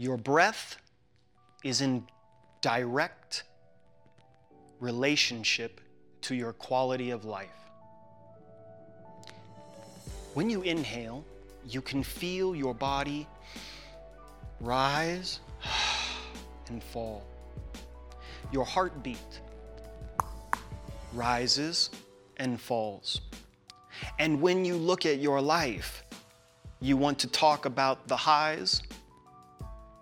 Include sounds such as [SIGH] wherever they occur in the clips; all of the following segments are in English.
Your breath is in direct relationship to your quality of life. When you inhale, you can feel your body rise [SIGHS] and fall. Your heartbeat rises and falls. And when you look at your life, you want to talk about the highs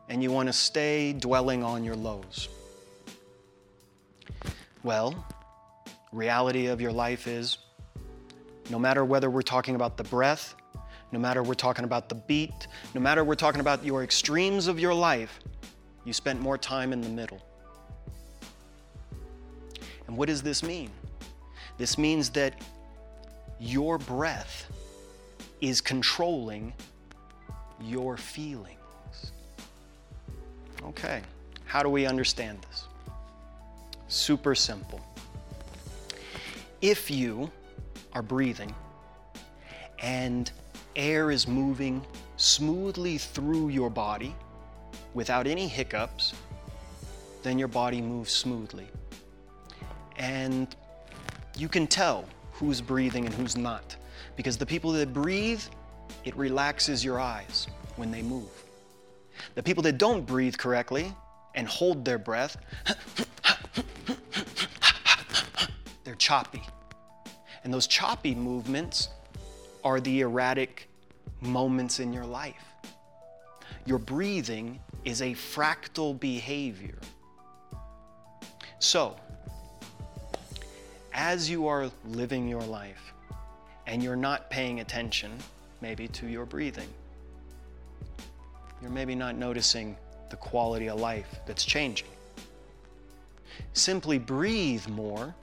and you want to stay dwelling on your lows. Well, reality of your life is no matter whether we're talking about the breath, no matter we're talking about the beat, no matter we're talking about your extremes of your life, you spent more time in the middle. And what does this mean? This means that your breath is controlling your feelings. Okay, how do we understand this? Super simple. If you are breathing and air is moving smoothly through your body without any hiccups, then your body moves smoothly. And you can tell who's breathing and who's not because the people that breathe, it relaxes your eyes when they move. The people that don't breathe correctly and hold their breath, they're choppy. And those choppy movements are the erratic moments in your life. Your breathing is a fractal behavior. So, as you are living your life and you're not paying attention, maybe to your breathing, you're maybe not noticing the quality of life that's changing. Simply breathe more,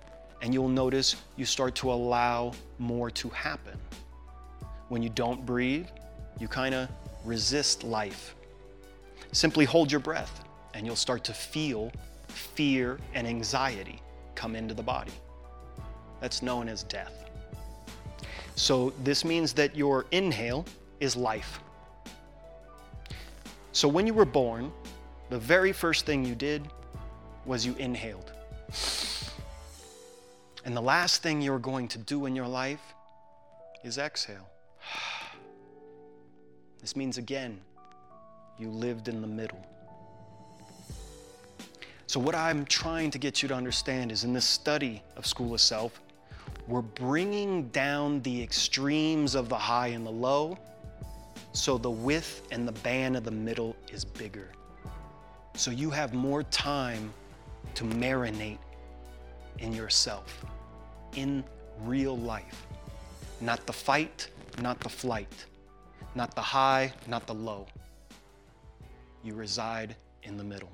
and you'll notice you start to allow more to happen. When you don't breathe, you kind of resist life. Simply hold your breath, and you'll start to feel fear and anxiety come into the body. That's known as death. So, this means that your inhale is life. So when you were born, the very first thing you did was you inhaled. And the last thing you're going to do in your life is exhale. [SIGHS] This means again, you lived in the middle. So, what I'm trying to get you to understand is in this study of School of Self, we're bringing down the extremes of the high and the low so the width and the band of the middle is bigger. So you have more time to marinate in yourself, in real life. Not the fight, not the flight, not the high, not the low. You reside in the middle.